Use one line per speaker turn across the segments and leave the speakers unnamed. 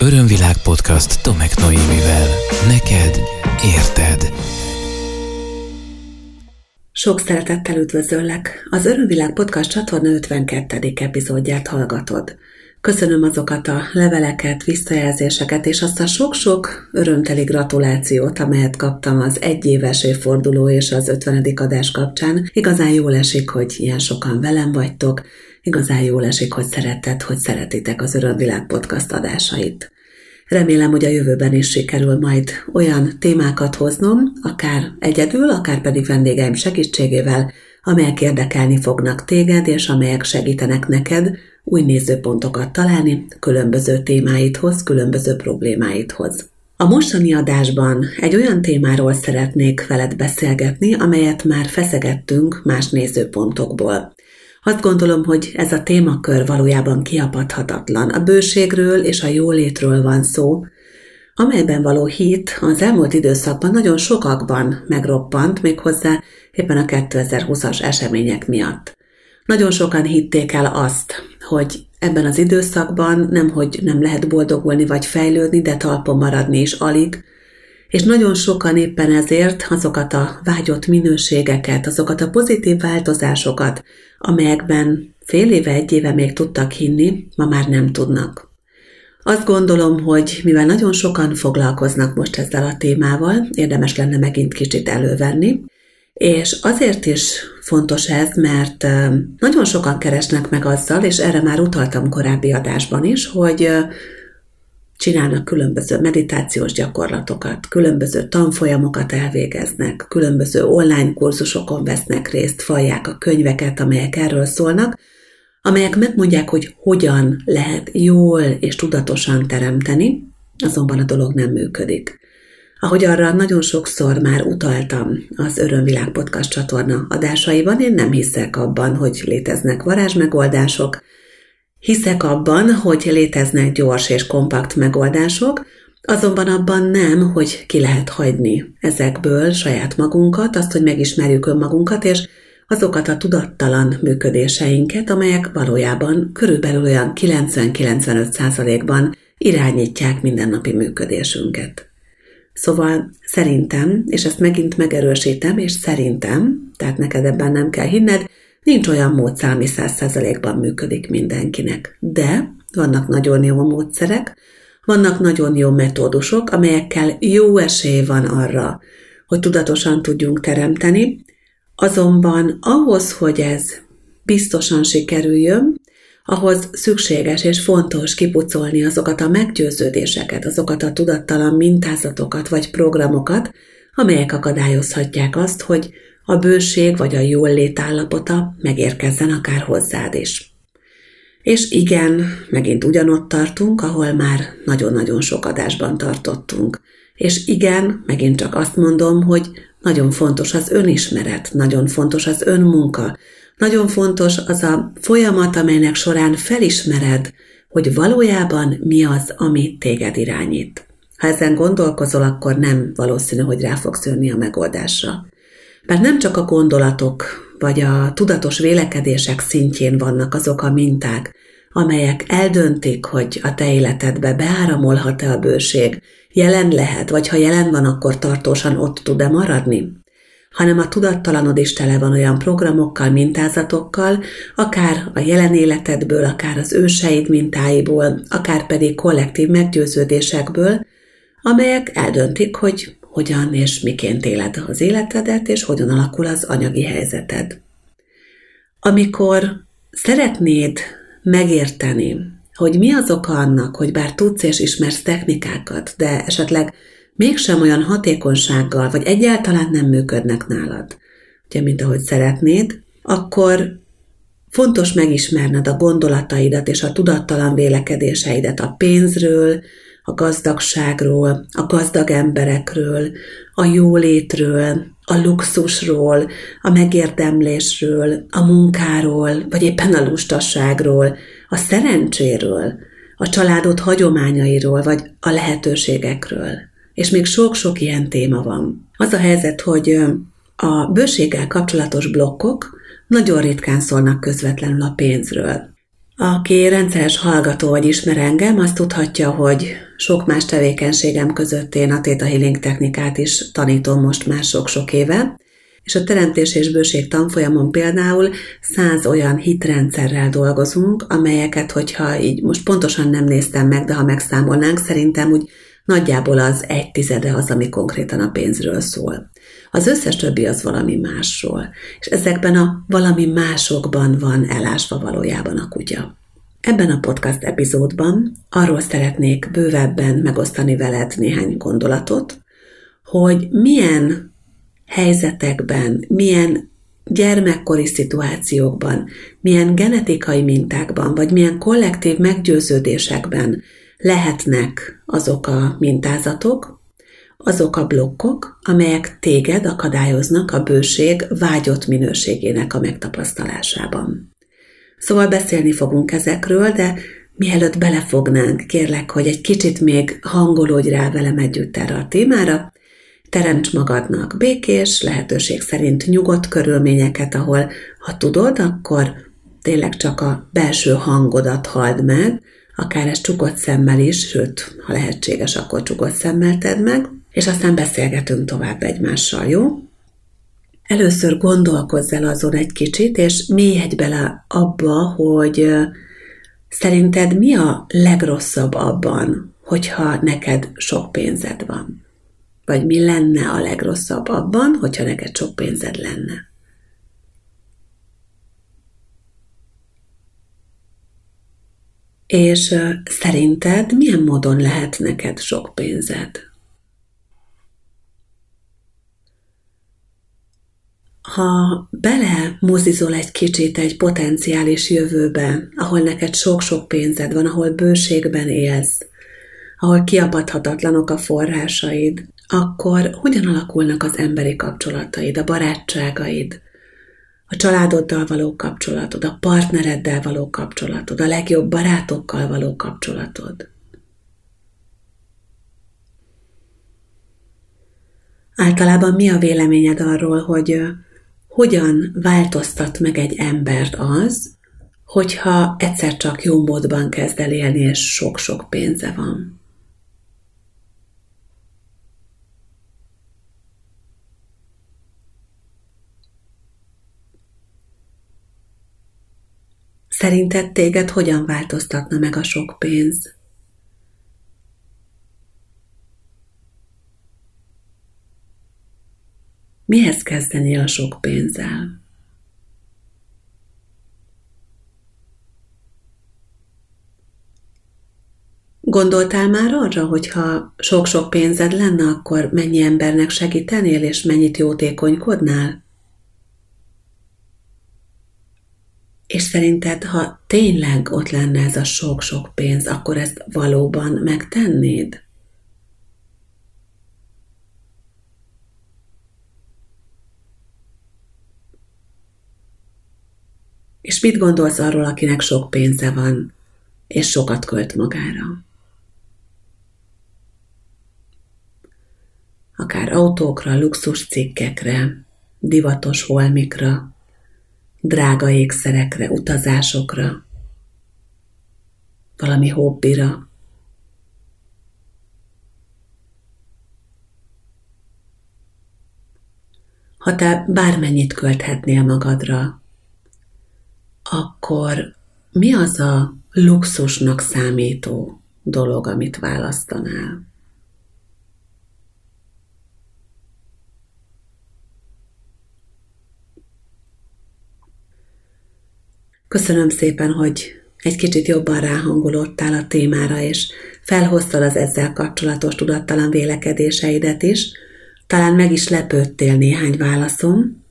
Örömvilág podcast Tomek Noémivel. Neked érted.
Sok szeretettel üdvözöllek! Az Örömvilág podcast csatorna 52. epizódját hallgatod. Köszönöm azokat a leveleket, visszajelzéseket és azt a sok-sok örömteli gratulációt, amelyet kaptam az egyéves évforduló és az 50. adás kapcsán. Igazán jól esik, hogy ilyen sokan velem vagytok, igazán jól esik, hogy szereted, hogy szeretitek az Örömvilág podcast adásait. Remélem, hogy a jövőben is sikerül majd olyan témákat hoznom, akár egyedül, akár pedig vendégeim segítségével, amelyek érdekelni fognak téged, és amelyek segítenek neked új nézőpontokat találni különböző témáidhoz, különböző problémáidhoz. A mostani adásban egy olyan témáról szeretnék veled beszélgetni, amelyet már feszegettünk más nézőpontokból. Azt gondolom, hogy ez a témakör valójában kiapadhatatlan. A bőségről és a jólétről van szó, amelyben való hit az elmúlt időszakban nagyon sokakban megroppant, méghozzá éppen a 2020-as események miatt. Nagyon sokan hitték el azt, hogy ebben az időszakban nem, hogy nem lehet boldogulni vagy fejlődni, de talpon maradni is alig, és nagyon sokan éppen ezért azokat a vágyott minőségeket, azokat a pozitív változásokat, amelyekben fél éve, egy éve még tudtak hinni, ma már nem tudnak. Azt gondolom, hogy mivel nagyon sokan foglalkoznak most ezzel a témával, érdemes lenne megint kicsit elővenni, és azért is fontos ez, mert nagyon sokan keresnek meg azzal, és erre már utaltam korábbi adásban is, hogy csinálnak különböző meditációs gyakorlatokat, különböző tanfolyamokat elvégeznek, különböző online kurzusokon vesznek részt, fallják a könyveket, amelyek erről szólnak, amelyek megmondják, hogy hogyan lehet jól és tudatosan teremteni, azonban a dolog nem működik. Ahogy arra nagyon sokszor már utaltam az Örömvilág podcast csatorna adásaiban, én nem hiszek abban, hogy léteznek varázsmegoldások, Hiszek abban, hogy léteznek gyors és kompakt megoldások, azonban abban nem, hogy ki lehet hagyni ezekből saját magunkat, azt, hogy megismerjük önmagunkat, és azokat a tudattalan működéseinket, amelyek valójában körülbelül olyan 90-95%-ban irányítják mindennapi működésünket. Szóval szerintem, és ezt megint megerősítem, és szerintem, tehát neked ebben nem kell hinned, Nincs olyan módszer, ami száz százalékban működik mindenkinek. De vannak nagyon jó módszerek, vannak nagyon jó metódusok, amelyekkel jó esély van arra, hogy tudatosan tudjunk teremteni, azonban ahhoz, hogy ez biztosan sikerüljön, ahhoz szükséges és fontos kipucolni azokat a meggyőződéseket, azokat a tudattalan mintázatokat vagy programokat, amelyek akadályozhatják azt, hogy a bőség vagy a jól lét állapota megérkezzen akár hozzád is. És igen, megint ugyanott tartunk, ahol már nagyon-nagyon sok adásban tartottunk. És igen, megint csak azt mondom, hogy nagyon fontos az önismeret, nagyon fontos az önmunka, nagyon fontos az a folyamat, amelynek során felismered, hogy valójában mi az, ami téged irányít. Ha ezen gondolkozol, akkor nem valószínű, hogy rá fogsz jönni a megoldásra. Mert nem csak a gondolatok vagy a tudatos vélekedések szintjén vannak azok a minták, amelyek eldöntik, hogy a te életedbe beáramolhat-e a bőség, jelen lehet, vagy ha jelen van, akkor tartósan ott tud-e maradni, hanem a tudattalanod is tele van olyan programokkal, mintázatokkal, akár a jelen életedből, akár az őseid mintáiból, akár pedig kollektív meggyőződésekből, amelyek eldöntik, hogy hogyan és miként éled az életedet, és hogyan alakul az anyagi helyzeted. Amikor szeretnéd megérteni, hogy mi az oka annak, hogy bár tudsz és ismersz technikákat, de esetleg mégsem olyan hatékonysággal, vagy egyáltalán nem működnek nálad, ugye, mint ahogy szeretnéd, akkor fontos megismerned a gondolataidat és a tudattalan vélekedéseidet a pénzről, a gazdagságról, a gazdag emberekről, a jólétről, a luxusról, a megérdemlésről, a munkáról, vagy éppen a lustasságról, a szerencséről, a családod hagyományairól, vagy a lehetőségekről. És még sok-sok ilyen téma van. Az a helyzet, hogy a bőséggel kapcsolatos blokkok nagyon ritkán szólnak közvetlenül a pénzről. Aki rendszeres hallgató vagy ismer engem, azt tudhatja, hogy sok más tevékenységem között én a Theta Healing technikát is tanítom most már sok-sok éve, és a teremtés és bőség tanfolyamon például száz olyan hitrendszerrel dolgozunk, amelyeket, hogyha így most pontosan nem néztem meg, de ha megszámolnánk, szerintem úgy nagyjából az egy tizede az, ami konkrétan a pénzről szól. Az összes többi az valami másról, és ezekben a valami másokban van elásva valójában a kutya. Ebben a podcast epizódban arról szeretnék bővebben megosztani veled néhány gondolatot, hogy milyen helyzetekben, milyen gyermekkori szituációkban, milyen genetikai mintákban, vagy milyen kollektív meggyőződésekben lehetnek azok a mintázatok, azok a blokkok, amelyek téged akadályoznak a bőség vágyott minőségének a megtapasztalásában. Szóval beszélni fogunk ezekről, de mielőtt belefognánk, kérlek, hogy egy kicsit még hangolódj rá velem együtt erre a témára, Teremts magadnak békés, lehetőség szerint nyugodt körülményeket, ahol, ha tudod, akkor tényleg csak a belső hangodat halld meg, akár ez csukott szemmel is, sőt, ha lehetséges, akkor csukott szemmel tedd meg, és aztán beszélgetünk tovább egymással, jó? Először gondolkozz el azon egy kicsit, és mélyedj bele abba, hogy szerinted mi a legrosszabb abban, hogyha neked sok pénzed van? Vagy mi lenne a legrosszabb abban, hogyha neked sok pénzed lenne? És szerinted milyen módon lehet neked sok pénzed? Ha bele mozizol egy kicsit egy potenciális jövőbe, ahol neked sok-sok pénzed van, ahol bőségben élsz, ahol kiapadhatatlanok a forrásaid, akkor hogyan alakulnak az emberi kapcsolataid, a barátságaid, a családoddal való kapcsolatod, a partnereddel való kapcsolatod, a legjobb barátokkal való kapcsolatod. Általában mi a véleményed arról, hogy hogyan változtat meg egy embert az, hogyha egyszer csak jó módban kezd el élni, és sok-sok pénze van? Szerinted téged hogyan változtatna meg a sok pénz? Mihez kezdenél a sok pénzzel? Gondoltál már arra, hogy ha sok-sok pénzed lenne, akkor mennyi embernek segítenél, és mennyit jótékonykodnál? És szerinted, ha tényleg ott lenne ez a sok-sok pénz, akkor ezt valóban megtennéd? És mit gondolsz arról, akinek sok pénze van, és sokat költ magára? Akár autókra, luxus cikkekre, divatos holmikra, drága ékszerekre, utazásokra, valami hobbira. Ha te bármennyit költhetnél magadra, akkor mi az a luxusnak számító dolog, amit választanál? Köszönöm szépen, hogy egy kicsit jobban ráhangolódtál a témára, és felhoztad az ezzel kapcsolatos tudattalan vélekedéseidet is. Talán meg is lepődtél néhány válaszom.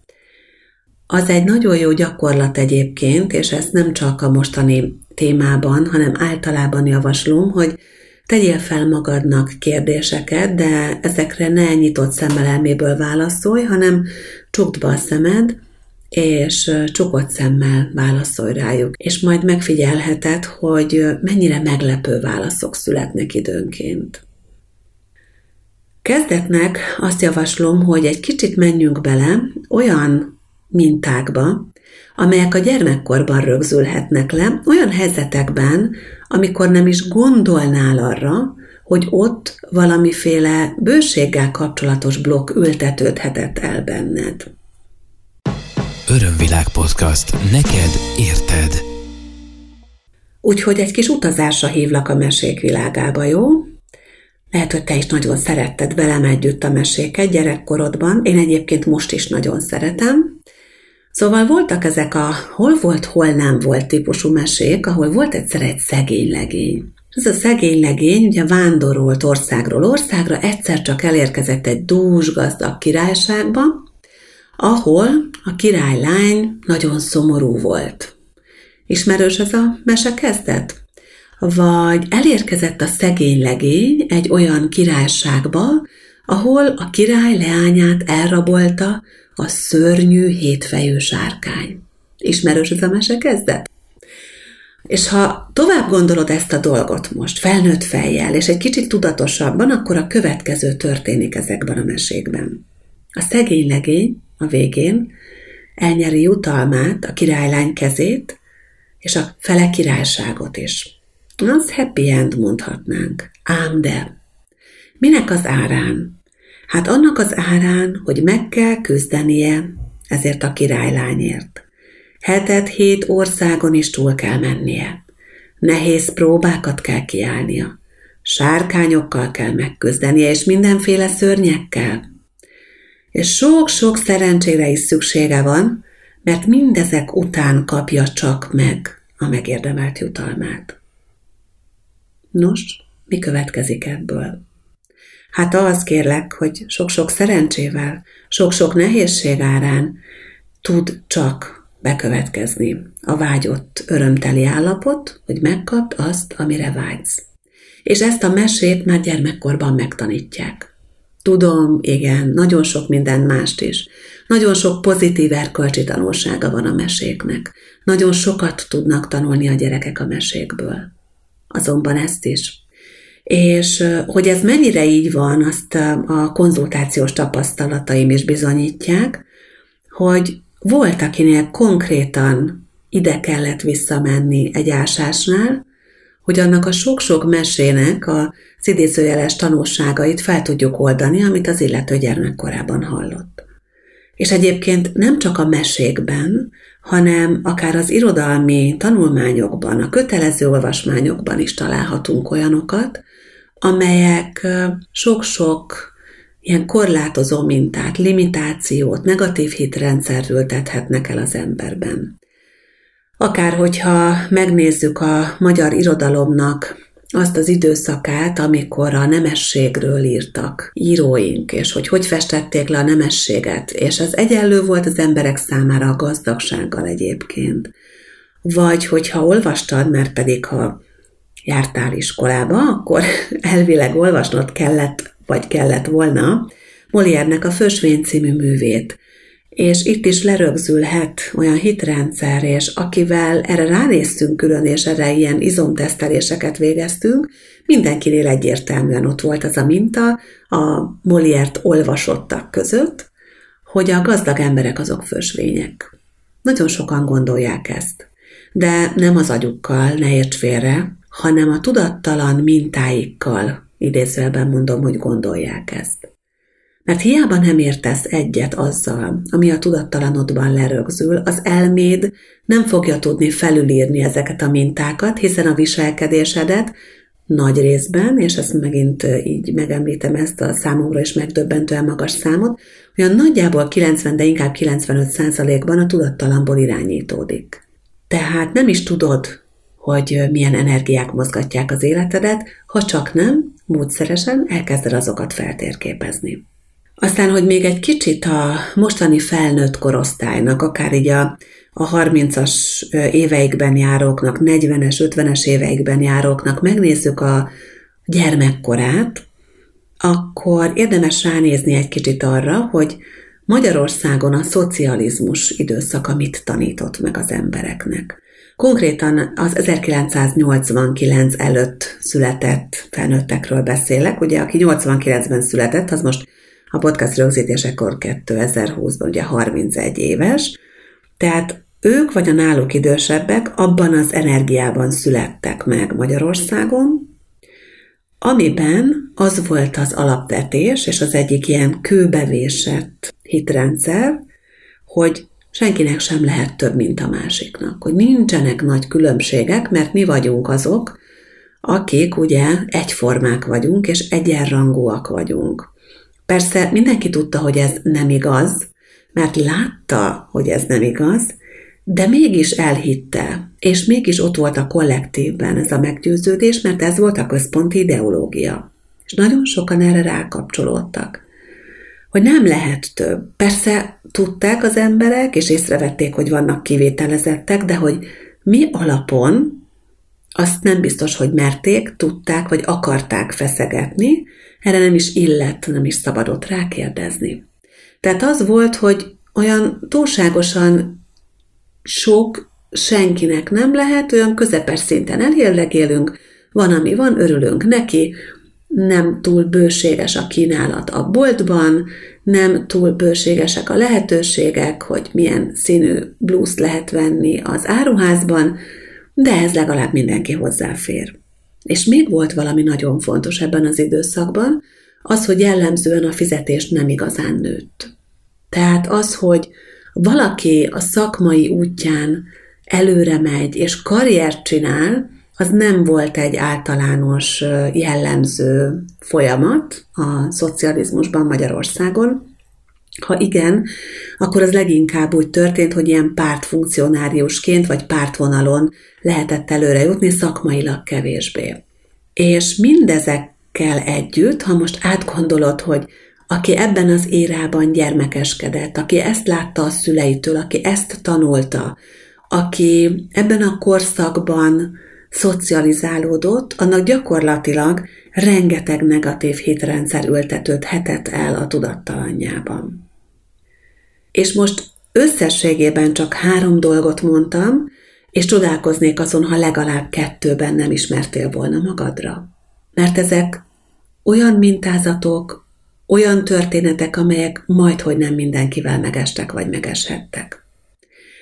Az egy nagyon jó gyakorlat egyébként, és ezt nem csak a mostani témában, hanem általában javaslom, hogy tegyél fel magadnak kérdéseket, de ezekre ne nyitott szemmel elméből válaszolj, hanem csukd be a szemed, és csukott szemmel válaszolj rájuk, és majd megfigyelheted, hogy mennyire meglepő válaszok születnek időnként. Kezdetnek azt javaslom, hogy egy kicsit menjünk bele olyan mintákba, amelyek a gyermekkorban rögzülhetnek le, olyan helyzetekben, amikor nem is gondolnál arra, hogy ott valamiféle bőséggel kapcsolatos blokk ültetődhetett el benned.
Örömvilág podcast. Neked érted.
Úgyhogy egy kis utazásra hívlak a mesék világába, jó? Lehet, hogy te is nagyon szeretted velem együtt a meséket gyerekkorodban, én egyébként most is nagyon szeretem. Szóval voltak ezek a hol volt, hol nem volt típusú mesék, ahol volt egyszer egy szegény legény. Ez a szegény legény ugye vándorolt országról országra, egyszer csak elérkezett egy dús gazdag királyságba, ahol a királylány nagyon szomorú volt. Ismerős ez a mese kezdet? Vagy elérkezett a szegény legény egy olyan királyságba, ahol a király leányát elrabolta a szörnyű hétfejű sárkány. Ismerős ez a mese kezdet? És ha tovább gondolod ezt a dolgot most, felnőtt fejjel, és egy kicsit tudatosabban, akkor a következő történik ezekben a mesékben. A szegény legény a végén elnyeri jutalmát, a királylány kezét, és a fele királyságot is. Az happy end mondhatnánk. Ám de. Minek az árán? Hát annak az árán, hogy meg kell küzdenie ezért a királylányért. Hetet hét országon is túl kell mennie. Nehéz próbákat kell kiállnia. Sárkányokkal kell megküzdenie, és mindenféle szörnyekkel. És sok-sok szerencsére is szüksége van, mert mindezek után kapja csak meg a megérdemelt jutalmát. Nos, mi következik ebből? Hát az kérlek, hogy sok-sok szerencsével, sok-sok nehézség árán tud csak bekövetkezni a vágyott örömteli állapot, hogy megkapd azt, amire vágysz. És ezt a mesét már gyermekkorban megtanítják. Tudom, igen, nagyon sok minden mást is. Nagyon sok pozitív erkölcsi tanulsága van a meséknek. Nagyon sokat tudnak tanulni a gyerekek a mesékből. Azonban ezt is. És hogy ez mennyire így van, azt a konzultációs tapasztalataim is bizonyítják, hogy volt, akinél konkrétan ide kellett visszamenni egy ásásnál, hogy annak a sok-sok mesének a idézőjeles tanulságait fel tudjuk oldani, amit az illető gyermekkorában hallott. És egyébként nem csak a mesékben, hanem akár az irodalmi tanulmányokban, a kötelező olvasmányokban is találhatunk olyanokat, amelyek sok-sok ilyen korlátozó mintát, limitációt, negatív hitrendszert ültethetnek el az emberben. Akár hogyha megnézzük a magyar irodalomnak azt az időszakát, amikor a nemességről írtak íróink, és hogy hogy festették le a nemességet, és ez egyenlő volt az emberek számára a gazdagsággal egyébként. Vagy hogyha olvastad, mert pedig ha jártál iskolába, akkor elvileg olvasnod kellett, vagy kellett volna Molière-nek a Fösvény című művét, és itt is lerögzülhet olyan hitrendszer, és akivel erre ránéztünk külön, és erre ilyen izomteszteléseket végeztünk, mindenkinél egyértelműen ott volt az a minta a Moliért olvasottak között, hogy a gazdag emberek azok fösvények. Nagyon sokan gondolják ezt. De nem az agyukkal, ne érts félre, hanem a tudattalan mintáikkal, idézőjelben mondom, hogy gondolják ezt. Mert hiába nem értesz egyet azzal, ami a tudattalanodban lerögzül, az elméd nem fogja tudni felülírni ezeket a mintákat, hiszen a viselkedésedet nagy részben, és ezt megint így megemlítem ezt a számomra is megdöbbentően magas számot, olyan nagyjából 90, de inkább 95 százalékban a tudattalamból irányítódik. Tehát nem is tudod, hogy milyen energiák mozgatják az életedet, ha csak nem, módszeresen elkezded azokat feltérképezni. Aztán, hogy még egy kicsit a mostani felnőtt korosztálynak, akár így a, a 30-as éveikben járóknak, 40-es, 50-es éveikben járóknak megnézzük a gyermekkorát, akkor érdemes ránézni egy kicsit arra, hogy Magyarországon a szocializmus időszaka mit tanított meg az embereknek. Konkrétan az 1989 előtt született felnőttekről beszélek, ugye aki 89-ben született, az most a podcast rögzítésekor 2020-ban ugye 31 éves, tehát ők vagy a náluk idősebbek abban az energiában születtek meg Magyarországon, amiben az volt az alapvetés, és az egyik ilyen kőbevésett hitrendszer, hogy senkinek sem lehet több, mint a másiknak, hogy nincsenek nagy különbségek, mert mi vagyunk azok, akik ugye egyformák vagyunk, és egyenrangúak vagyunk. Persze mindenki tudta, hogy ez nem igaz, mert látta, hogy ez nem igaz, de mégis elhitte, és mégis ott volt a kollektívben ez a meggyőződés, mert ez volt a központi ideológia. És nagyon sokan erre rákapcsolódtak. Hogy nem lehet több. Persze tudták az emberek, és észrevették, hogy vannak kivételezettek, de hogy mi alapon, azt nem biztos, hogy merték, tudták, vagy akarták feszegetni, erre nem is illett, nem is szabadott rákérdezni. Tehát az volt, hogy olyan túlságosan sok senkinek nem lehet, olyan közepes szinten elérlegélünk, van, ami van, örülünk neki, nem túl bőséges a kínálat a boltban, nem túl bőségesek a lehetőségek, hogy milyen színű blúzt lehet venni az áruházban, de ez legalább mindenki hozzáfér. És még volt valami nagyon fontos ebben az időszakban, az, hogy jellemzően a fizetés nem igazán nőtt. Tehát az, hogy valaki a szakmai útján előre megy és karriert csinál, az nem volt egy általános jellemző folyamat a szocializmusban Magyarországon. Ha igen, akkor az leginkább úgy történt, hogy ilyen pártfunkcionáriusként vagy pártvonalon lehetett előre jutni, szakmailag kevésbé. És mindezekkel együtt, ha most átgondolod, hogy aki ebben az érában gyermekeskedett, aki ezt látta a szüleitől, aki ezt tanulta, aki ebben a korszakban szocializálódott, annak gyakorlatilag rengeteg negatív hitrendszer ültetődhetett el a tudattalanjában. És most összességében csak három dolgot mondtam, és csodálkoznék azon, ha legalább kettőben nem ismertél volna magadra. Mert ezek olyan mintázatok, olyan történetek, amelyek majdhogy nem mindenkivel megestek vagy megeshettek.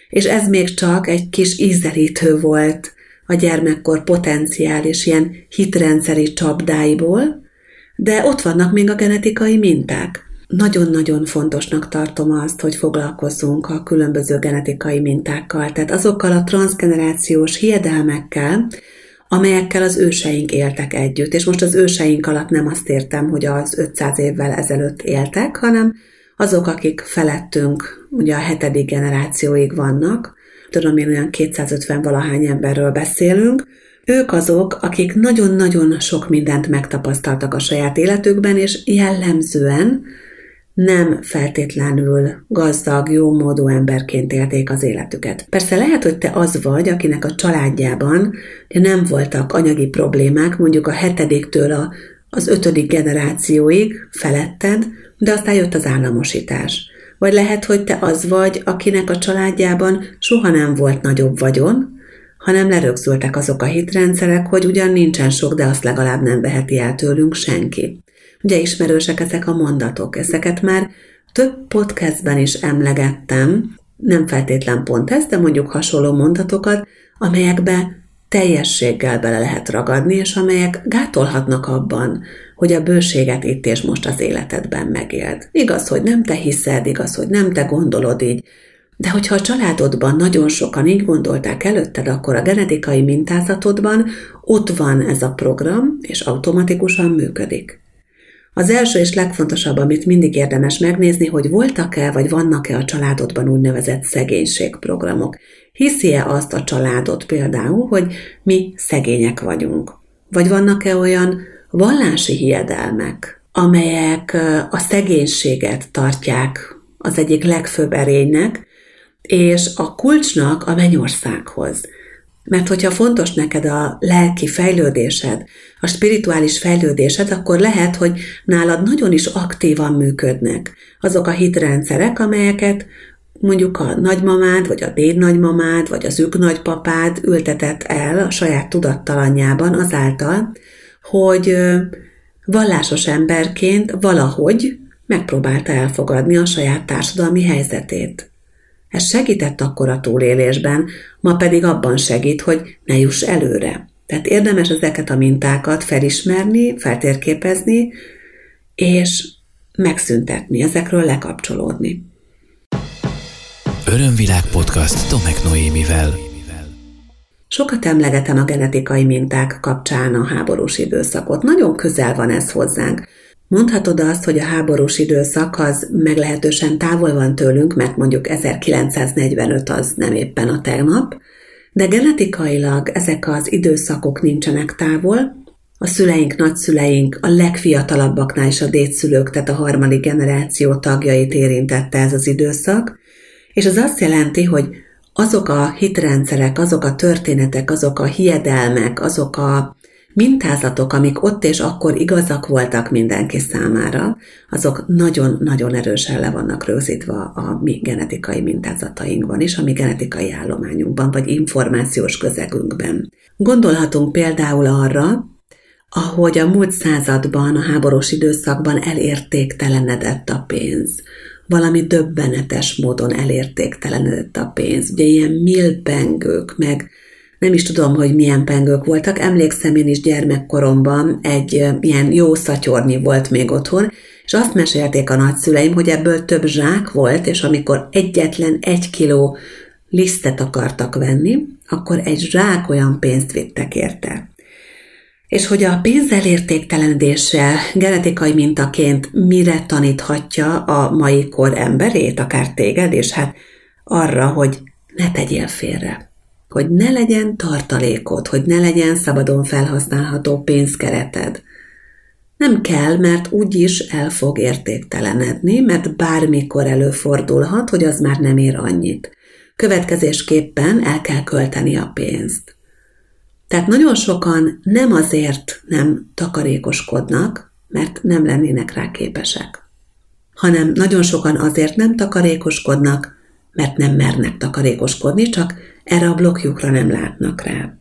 És ez még csak egy kis ízelítő volt a gyermekkor potenciális ilyen hitrendszeri csapdáiból, de ott vannak még a genetikai minták. Nagyon-nagyon fontosnak tartom azt, hogy foglalkozzunk a különböző genetikai mintákkal, tehát azokkal a transgenerációs hiedelmekkel, amelyekkel az őseink éltek együtt. És most az őseink alatt nem azt értem, hogy az 500 évvel ezelőtt éltek, hanem azok, akik felettünk, ugye a hetedik generációig vannak, tudom én olyan 250 valahány emberről beszélünk, ők azok, akik nagyon-nagyon sok mindent megtapasztaltak a saját életükben, és jellemzően nem feltétlenül gazdag, jó módú emberként élték az életüket. Persze lehet, hogy te az vagy, akinek a családjában nem voltak anyagi problémák, mondjuk a hetediktől a, az ötödik generációig feletted, de aztán jött az államosítás. Vagy lehet, hogy te az vagy, akinek a családjában soha nem volt nagyobb vagyon, hanem lerögzültek azok a hitrendszerek, hogy ugyan nincsen sok, de azt legalább nem veheti el tőlünk senki. Ugye ismerősek ezek a mondatok, ezeket már több podcastben is emlegettem, nem feltétlen pont ez, de mondjuk hasonló mondatokat, amelyekbe teljességgel bele lehet ragadni, és amelyek gátolhatnak abban, hogy a bőséget itt és most az életedben megéld. Igaz, hogy nem te hiszed, igaz, hogy nem te gondolod így, de hogyha a családodban nagyon sokan így gondolták előtted, akkor a genetikai mintázatodban ott van ez a program, és automatikusan működik. Az első és legfontosabb, amit mindig érdemes megnézni, hogy voltak-e vagy vannak-e a családodban úgynevezett szegénységprogramok. Hiszi-e azt a családod például, hogy mi szegények vagyunk? Vagy vannak-e olyan vallási hiedelmek, amelyek a szegénységet tartják az egyik legfőbb erénynek, és a kulcsnak a mennyországhoz. Mert hogyha fontos neked a lelki fejlődésed, a spirituális fejlődésed, akkor lehet, hogy nálad nagyon is aktívan működnek azok a hitrendszerek, amelyeket mondjuk a nagymamád, vagy a dédnagymamád, vagy az ők nagypapád ültetett el a saját tudattalanjában azáltal, hogy vallásos emberként valahogy megpróbálta elfogadni a saját társadalmi helyzetét. Ez segített akkor a túlélésben, ma pedig abban segít, hogy ne juss előre. Tehát érdemes ezeket a mintákat felismerni, feltérképezni, és megszüntetni, ezekről lekapcsolódni.
Örömvilág podcast Tomek Noémivel.
Sokat emlegetem a genetikai minták kapcsán a háborús időszakot. Nagyon közel van ez hozzánk. Mondhatod azt, hogy a háborús időszak az meglehetősen távol van tőlünk, mert mondjuk 1945 az nem éppen a tegnap, de genetikailag ezek az időszakok nincsenek távol, a szüleink, nagyszüleink, a legfiatalabbaknál is a dédszülők, tehát a harmadik generáció tagjait érintette ez az időszak, és az azt jelenti, hogy azok a hitrendszerek, azok a történetek, azok a hiedelmek, azok a mintázatok, amik ott és akkor igazak voltak mindenki számára, azok nagyon-nagyon erősen le vannak rögzítve a mi genetikai mintázatainkban is, a mi genetikai állományunkban, vagy információs közegünkben. Gondolhatunk például arra, ahogy a múlt században, a háborús időszakban elértéktelenedett a pénz, valami döbbenetes módon elértéktelenedett a pénz. Ugye ilyen millpengők, meg nem is tudom, hogy milyen pengők voltak. Emlékszem én is gyermekkoromban egy ilyen jó szatyornyi volt még otthon, és azt mesélték a nagyszüleim, hogy ebből több zsák volt, és amikor egyetlen egy kiló lisztet akartak venni, akkor egy zsák olyan pénzt vittek érte. És hogy a pénzzel értéktelenedése genetikai mintaként mire taníthatja a mai kor emberét, akár téged, és hát arra, hogy ne tegyél félre, hogy ne legyen tartalékod, hogy ne legyen szabadon felhasználható pénzkereted. Nem kell, mert úgyis el fog értéktelenedni, mert bármikor előfordulhat, hogy az már nem ér annyit. Következésképpen el kell költeni a pénzt. Tehát nagyon sokan nem azért nem takarékoskodnak, mert nem lennének rá képesek, hanem nagyon sokan azért nem takarékoskodnak, mert nem mernek takarékoskodni, csak erre a blokkjukra nem látnak rá.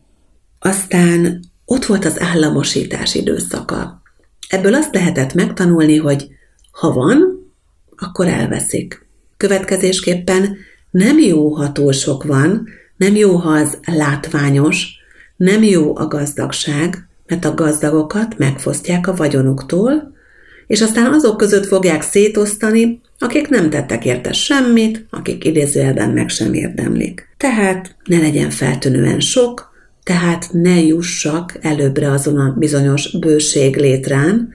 Aztán ott volt az államosítás időszaka. Ebből azt lehetett megtanulni, hogy ha van, akkor elveszik. Következésképpen nem jó, ha túl sok van, nem jó, ha az látványos, nem jó a gazdagság, mert a gazdagokat megfosztják a vagyonuktól, és aztán azok között fogják szétosztani, akik nem tettek érte semmit, akik idézőjelben meg sem érdemlik. Tehát ne legyen feltűnően sok, tehát ne jussak előbbre azon a bizonyos bőség létrán,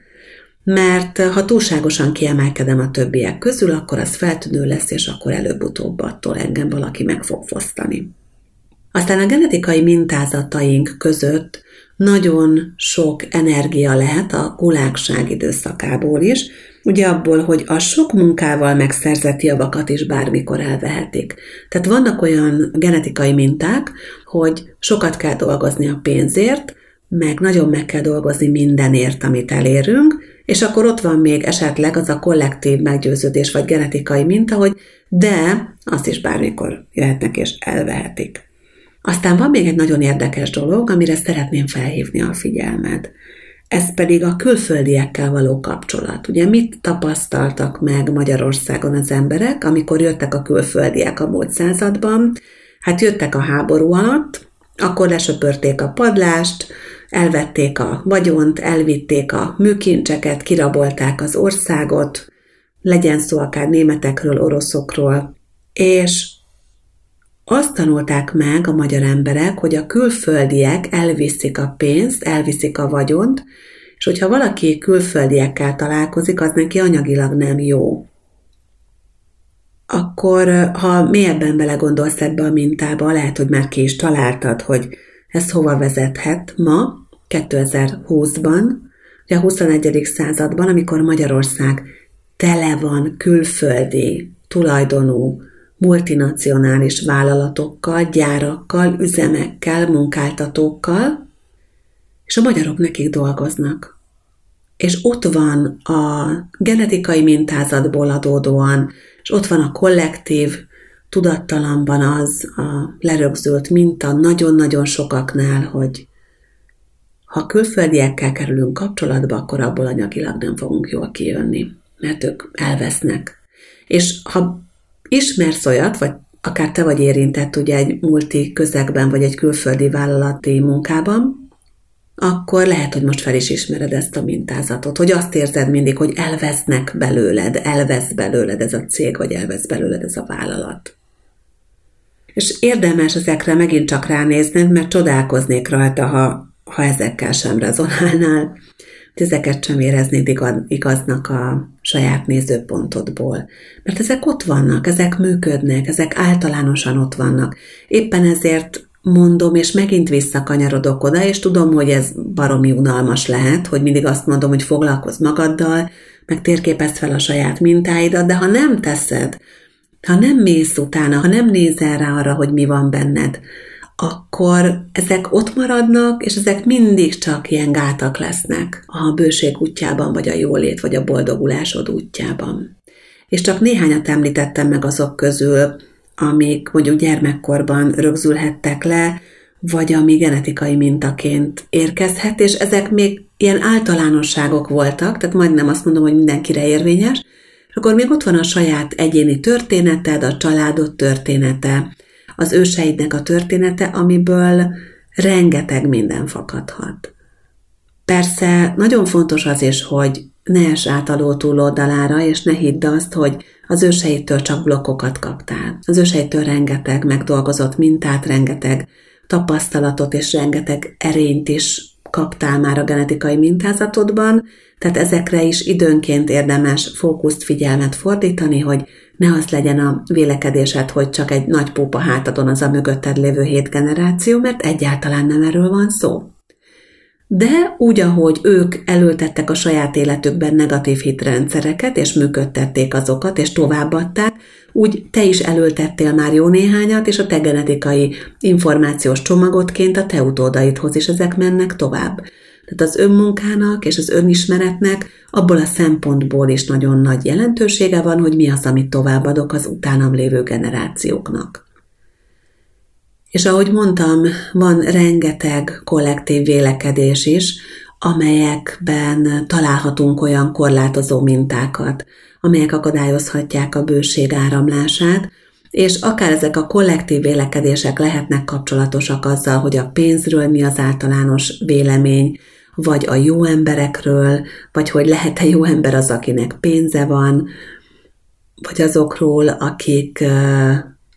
mert ha túlságosan kiemelkedem a többiek közül, akkor az feltűnő lesz, és akkor előbb-utóbb attól engem valaki meg fog fosztani. Aztán a genetikai mintázataink között nagyon sok energia lehet a gulágság időszakából is, ugye abból, hogy a sok munkával megszerzett javakat is bármikor elvehetik. Tehát vannak olyan genetikai minták, hogy sokat kell dolgozni a pénzért, meg nagyon meg kell dolgozni mindenért, amit elérünk, és akkor ott van még esetleg az a kollektív meggyőződés vagy genetikai minta, hogy de azt is bármikor jöhetnek és elvehetik. Aztán van még egy nagyon érdekes dolog, amire szeretném felhívni a figyelmet. Ez pedig a külföldiekkel való kapcsolat. Ugye mit tapasztaltak meg Magyarországon az emberek, amikor jöttek a külföldiek a múlt században? Hát jöttek a háború alatt, akkor lesöpörték a padlást, elvették a vagyont, elvitték a műkincseket, kirabolták az országot, legyen szó akár németekről, oroszokról, és azt tanulták meg a magyar emberek, hogy a külföldiek elviszik a pénzt, elviszik a vagyont, és hogyha valaki külföldiekkel találkozik, az neki anyagilag nem jó. Akkor, ha mélyebben belegondolsz ebbe a mintába, lehet, hogy már ki is találtad, hogy ez hova vezethet ma, 2020-ban, ugye a 21. században, amikor Magyarország tele van külföldi tulajdonú multinacionális vállalatokkal, gyárakkal, üzemekkel, munkáltatókkal, és a magyarok nekik dolgoznak. És ott van a genetikai mintázatból adódóan, és ott van a kollektív tudattalamban az a lerögzült minta nagyon-nagyon sokaknál, hogy ha külföldiekkel kerülünk kapcsolatba, akkor abból anyagilag nem fogunk jól kijönni. mert ők elvesznek. És ha ismersz olyat, vagy akár te vagy érintett ugye egy multi közegben, vagy egy külföldi vállalati munkában, akkor lehet, hogy most fel is ismered ezt a mintázatot, hogy azt érzed mindig, hogy elvesznek belőled, elvesz belőled ez a cég, vagy elvesz belőled ez a vállalat. És érdemes ezekre megint csak ránézned, mert csodálkoznék rajta, ha, ha ezekkel sem rezonálnál, hogy ezeket sem éreznéd igaznak a saját nézőpontodból. Mert ezek ott vannak, ezek működnek, ezek általánosan ott vannak. Éppen ezért mondom, és megint visszakanyarodok oda, és tudom, hogy ez baromi unalmas lehet, hogy mindig azt mondom, hogy foglalkozz magaddal, meg térképezd fel a saját mintáidat, de ha nem teszed, ha nem mész utána, ha nem nézel rá arra, hogy mi van benned, akkor ezek ott maradnak, és ezek mindig csak ilyen gátak lesznek a bőség útjában, vagy a jólét, vagy a boldogulásod útjában. És csak néhányat említettem meg azok közül, amik mondjuk gyermekkorban rögzülhettek le, vagy ami genetikai mintaként érkezhet, és ezek még ilyen általánosságok voltak, tehát majdnem azt mondom, hogy mindenkire érvényes, és akkor még ott van a saját egyéni történeted, a családod története, az őseidnek a története, amiből rengeteg minden fakadhat. Persze nagyon fontos az is, hogy ne es át túloldalára, és ne hidd azt, hogy az őseitől csak blokkokat kaptál. Az őseitől rengeteg megdolgozott mintát, rengeteg tapasztalatot és rengeteg erényt is kaptál már a genetikai mintázatodban, tehát ezekre is időnként érdemes fókuszt, figyelmet fordítani, hogy ne az legyen a vélekedésed, hogy csak egy nagy pópa hátadon az a mögötted lévő hét generáció, mert egyáltalán nem erről van szó. De úgy, ahogy ők elültettek a saját életükben negatív hitrendszereket, és működtették azokat, és továbbadták, úgy te is elültettél már jó néhányat, és a te genetikai információs csomagodként a te utódaidhoz is ezek mennek tovább. Tehát az önmunkának és az önismeretnek abból a szempontból is nagyon nagy jelentősége van, hogy mi az, amit továbbadok az utánam lévő generációknak. És ahogy mondtam, van rengeteg kollektív vélekedés is, amelyekben találhatunk olyan korlátozó mintákat, amelyek akadályozhatják a bőség áramlását, és akár ezek a kollektív vélekedések lehetnek kapcsolatosak azzal, hogy a pénzről mi az általános vélemény, vagy a jó emberekről, vagy hogy lehet-e jó ember az, akinek pénze van, vagy azokról, akik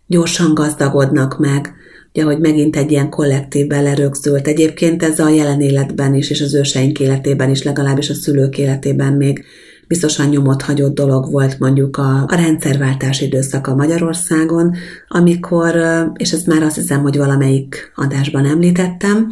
gyorsan gazdagodnak meg, ugye, hogy megint egy ilyen kollektívben lerögzült. Egyébként ez a jelen életben is, és az őseink életében is, legalábbis a szülők életében még biztosan nyomot hagyott dolog volt mondjuk a, a rendszerváltás időszaka Magyarországon, amikor, és ezt már azt hiszem, hogy valamelyik adásban említettem,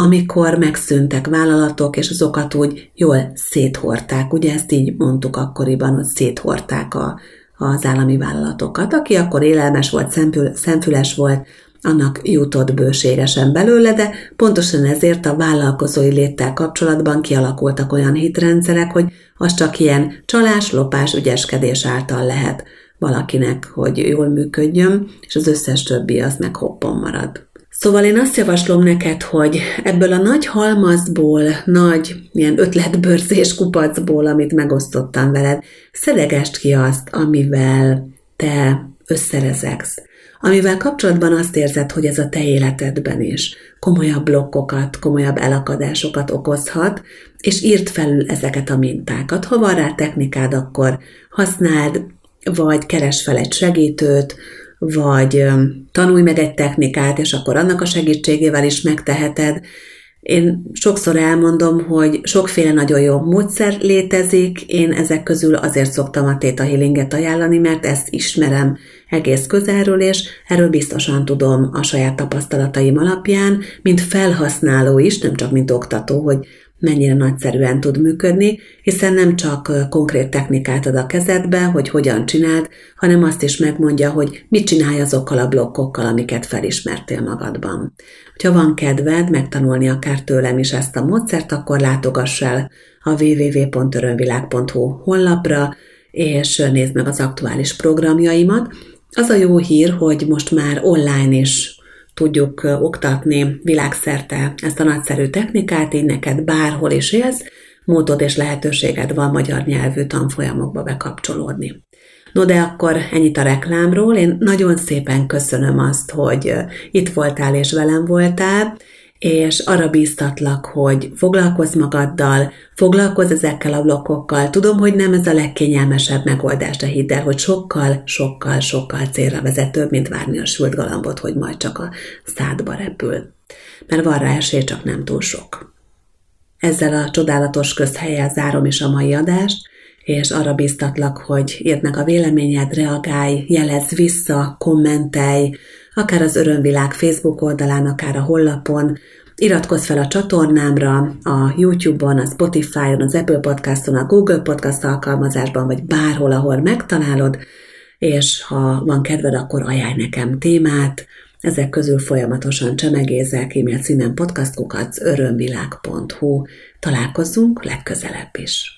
amikor megszűntek vállalatok, és azokat úgy jól széthorták. Ugye ezt így mondtuk akkoriban, hogy széthorták a, az állami vállalatokat. Aki akkor élelmes volt, szempül, szemfüles volt, annak jutott bőségesen belőle, de pontosan ezért a vállalkozói léttel kapcsolatban kialakultak olyan hitrendszerek, hogy az csak ilyen csalás, lopás, ügyeskedés által lehet valakinek, hogy jól működjön, és az összes többi az meg hoppon marad. Szóval én azt javaslom neked, hogy ebből a nagy halmazból, nagy ilyen ötletbörzés kupacból, amit megosztottam veled, szedegest ki azt, amivel te összerezegsz. Amivel kapcsolatban azt érzed, hogy ez a te életedben is komolyabb blokkokat, komolyabb elakadásokat okozhat, és írd felül ezeket a mintákat. Ha van rá technikád, akkor használd, vagy keres fel egy segítőt, vagy tanulj meg egy technikát, és akkor annak a segítségével is megteheted. Én sokszor elmondom, hogy sokféle nagyon jó módszer létezik, én ezek közül azért szoktam a Theta Healinget ajánlani, mert ezt ismerem egész közelről, és erről biztosan tudom a saját tapasztalataim alapján, mint felhasználó is, nem csak mint oktató, hogy mennyire nagyszerűen tud működni, hiszen nem csak konkrét technikát ad a kezedbe, hogy hogyan csináld, hanem azt is megmondja, hogy mit csinálj azokkal a blokkokkal, amiket felismertél magadban. Ha van kedved megtanulni akár tőlem is ezt a módszert, akkor látogass el a www.örömvilág.hu honlapra, és nézd meg az aktuális programjaimat. Az a jó hír, hogy most már online is tudjuk oktatni világszerte ezt a nagyszerű technikát, így neked bárhol is élsz, módod és lehetőséged van magyar nyelvű tanfolyamokba bekapcsolódni. No de akkor ennyit a reklámról. Én nagyon szépen köszönöm azt, hogy itt voltál és velem voltál, és arra bíztatlak, hogy foglalkozz magaddal, foglalkozz ezekkel a blokkokkal. Tudom, hogy nem ez a legkényelmesebb megoldás, de hidd el, hogy sokkal, sokkal, sokkal célra vezetőbb, mint várni a sült galambot, hogy majd csak a szádba repül. Mert van rá esély, csak nem túl sok. Ezzel a csodálatos közhelyel zárom is a mai adást, és arra bíztatlak, hogy írd meg a véleményed, reagálj, jelezz vissza, kommentelj, akár az Örömvilág Facebook oldalán, akár a hollapon, Iratkozz fel a csatornámra, a YouTube-on, a Spotify-on, az Apple Podcast-on, a Google Podcast alkalmazásban, vagy bárhol, ahol megtalálod, és ha van kedved, akkor ajánlj nekem témát, ezek közül folyamatosan csemegézek, e-mail címen podcastkukac örömvilág.hu. Találkozzunk legközelebb is.